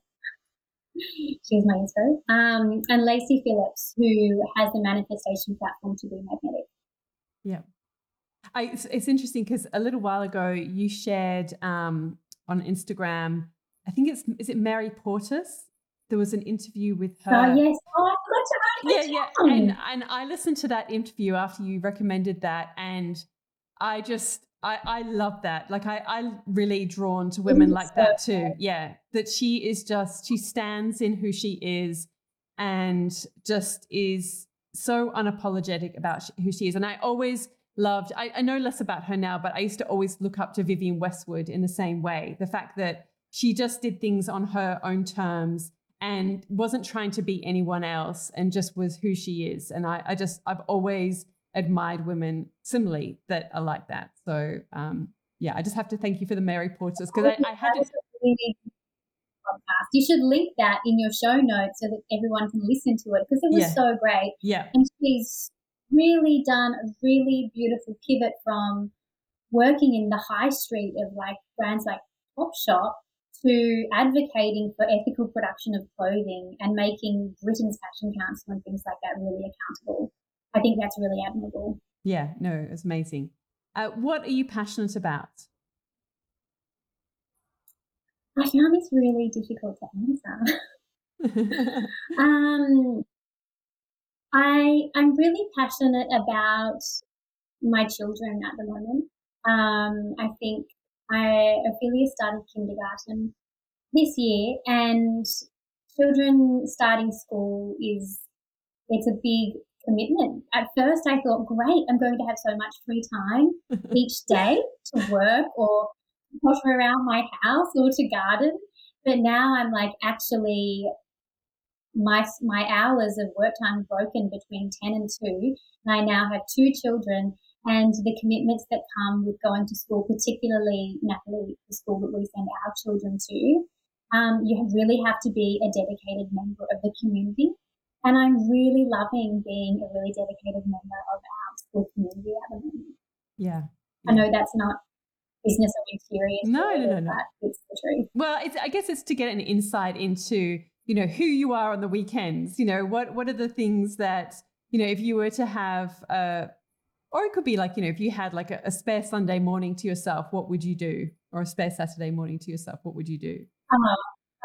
she's my inspiration. Um, and Lacy Phillips, who has the manifestation platform to be magnetic. Yeah. I, it's, it's interesting because a little while ago you shared um, on Instagram, I think it's, is it Mary Portas? there was an interview with her. Oh yes, oh, I forgot to Yeah, yeah, and and I listened to that interview after you recommended that, and I just I I love that. Like I I really drawn to women mm-hmm. like that too. Yeah, that she is just she stands in who she is, and just is so unapologetic about who she is. And I always loved. I, I know less about her now, but I used to always look up to Vivienne Westwood in the same way. The fact that she just did things on her own terms and wasn't trying to be anyone else and just was who she is. And I, I just, I've always admired women similarly that are like that. So, um, yeah, I just have to thank you for the Mary Portas because I, I, had to. Podcast. You should link that in your show notes so that everyone can listen to it because it was yeah. so great. Yeah. And she's really done a really beautiful pivot from working in the high street of like brands like Topshop to advocating for ethical production of clothing and making Britain's fashion council and things like that really accountable. I think that's really admirable. Yeah, no, it's amazing. Uh, what are you passionate about? I found this really difficult to answer. um, I I'm really passionate about my children at the moment. Um, I think I Ophelia started kindergarten this year, and children starting school is it's a big commitment. At first, I thought, great, I'm going to have so much free time each day to work or potter around my house or to garden. But now I'm like, actually, my my hours of work time broken between 10 and 2 and I now have two children and the commitments that come with going to school, particularly Natalie, the school that we send our children to, um, you really have to be a dedicated member of the community. And I'm really loving being a really dedicated member of our school community at the moment. Yeah. I know that's not business of interior. No, no, no, no. It's the truth. Well, it's, I guess it's to get an insight into, you know, who you are on the weekends. You know, what what are the things that, you know, if you were to have a or it could be like, you know, if you had like a, a spare Sunday morning to yourself, what would you do? Or a spare Saturday morning to yourself, what would you do? Uh,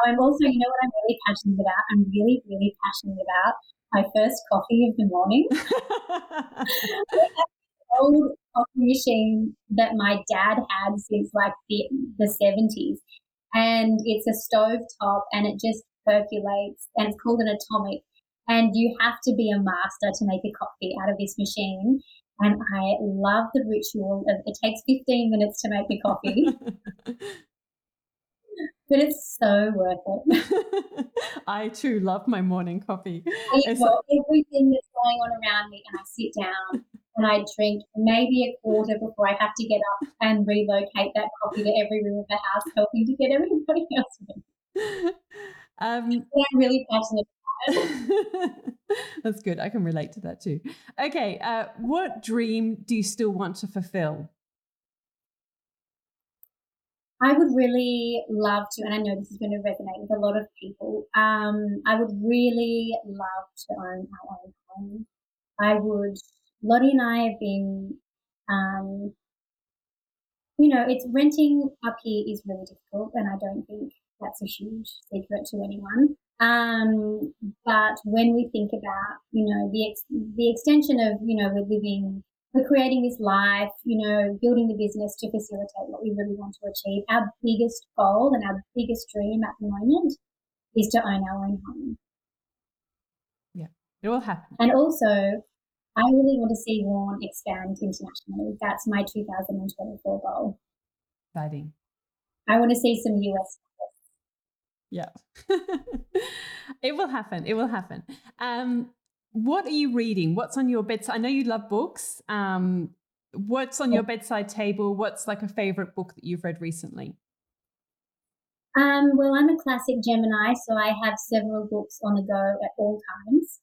I'm also, you know what I'm really passionate about? I'm really, really passionate about my first coffee of the morning. old coffee machine that my dad had since like the, the 70s. And it's a stove top and it just percolates and it's called an atomic. And you have to be a master to make a coffee out of this machine. And I love the ritual of it takes 15 minutes to make me coffee. but it's so worth it. I too love my morning coffee. I everything that's going on around me, and I sit down and I drink maybe a quarter before I have to get up and relocate that coffee to every room of the house, helping to get everybody else in. Um, I'm really passionate about it. That's good. I can relate to that too. Okay, uh, what dream do you still want to fulfill? I would really love to, and I know this is going to resonate with a lot of people. Um, I would really love to own our own home. I would. Lottie and I have been, um, you know, it's renting up here is really difficult, and I don't think that's a huge secret to anyone. Um, but when we think about, you know, the ex- the extension of, you know, we're living, we're creating this life, you know, building the business to facilitate what we really want to achieve. Our biggest goal and our biggest dream at the moment is to own our own home. Yeah, it will happen. And also, I really want to see Worn expand internationally. That's my 2024 goal. Exciting. I want to see some US yeah. it will happen. It will happen. Um, what are you reading? What's on your bedside? I know you love books. Um, what's on your bedside table? What's like a favorite book that you've read recently? Um, well, I'm a classic Gemini, so I have several books on the go at all times.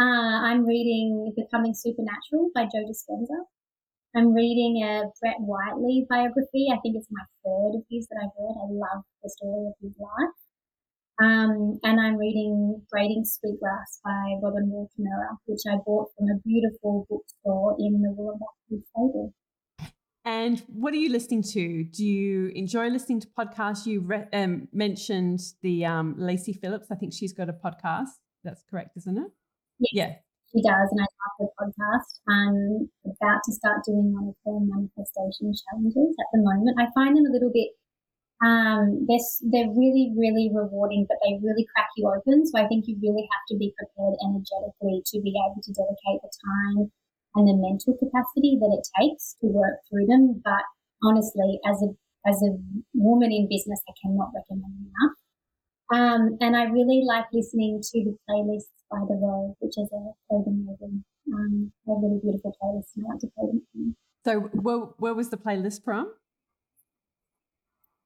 Uh, I'm reading Becoming Supernatural by Joe Dispenza. I'm reading a Brett Whiteley biography. I think it's my third of his that I've read. I love the story of his life. Um, and I'm reading Braiding Sweetgrass by Robin Wall Kimmerer, which I bought from a beautiful bookstore in the Wollongong Stable. And what are you listening to? Do you enjoy listening to podcasts? You re- um, mentioned the um, Lacy Phillips. I think she's got a podcast. That's correct, isn't it? Yes, yeah. She does, and I love her podcast. I'm about to start doing one of her manifestation challenges at the moment. I find them a little bit um, they're, they're really, really rewarding, but they really crack you open. So I think you really have to be prepared energetically to be able to dedicate the time and the mental capacity that it takes to work through them. But honestly, as a, as a woman in business, I cannot recommend enough. Um, and I really like listening to the playlists by The Row, which is a Copenhagen, um, a really beautiful playlist, and I like to play them. So, where, where was the playlist from?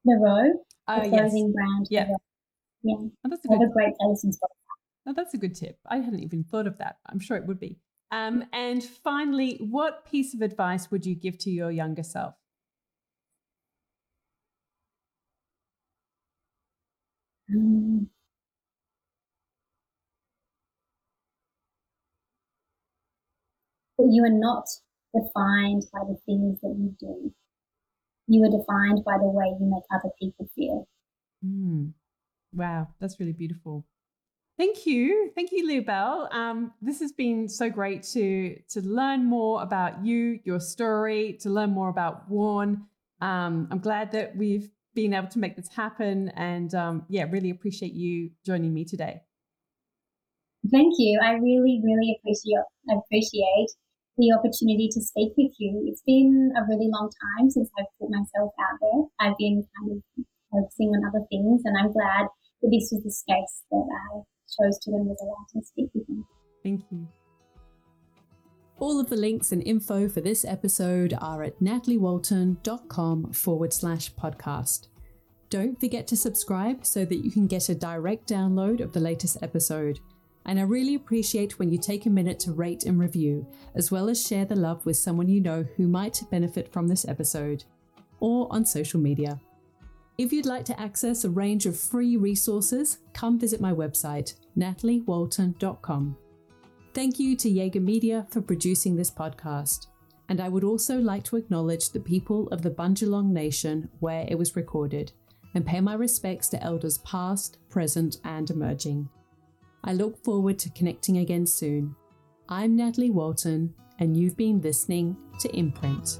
The Row, uh, the clothing yes. brand. Yeah. Yeah. Oh, that's a, good, a great place in Scotland. Oh, that's a good tip. I hadn't even thought of that. I'm sure it would be. Um, and finally, what piece of advice would you give to your younger self? Um, that you are not defined by the things that you do you are defined by the way you make other people feel. Mm. Wow, that's really beautiful. Thank you, thank you, Lia-Belle. Um, this has been so great to to learn more about you, your story, to learn more about Worn. Um, I'm glad that we've been able to make this happen, and um, yeah, really appreciate you joining me today. Thank you. I really, really appreciate appreciate the opportunity to speak with you. It's been a really long time since I've put myself out there. I've been kind of focusing on other things, and I'm glad that this was the space that I chose to and was allowed to speak with you. Thank you. All of the links and info for this episode are at nataliewalton.com forward slash podcast. Don't forget to subscribe so that you can get a direct download of the latest episode. And I really appreciate when you take a minute to rate and review, as well as share the love with someone you know who might benefit from this episode, or on social media. If you'd like to access a range of free resources, come visit my website, nataliewalton.com. Thank you to Jaeger Media for producing this podcast. And I would also like to acknowledge the people of the Bundjalung Nation where it was recorded and pay my respects to elders past, present, and emerging. I look forward to connecting again soon. I'm Natalie Walton, and you've been listening to Imprint.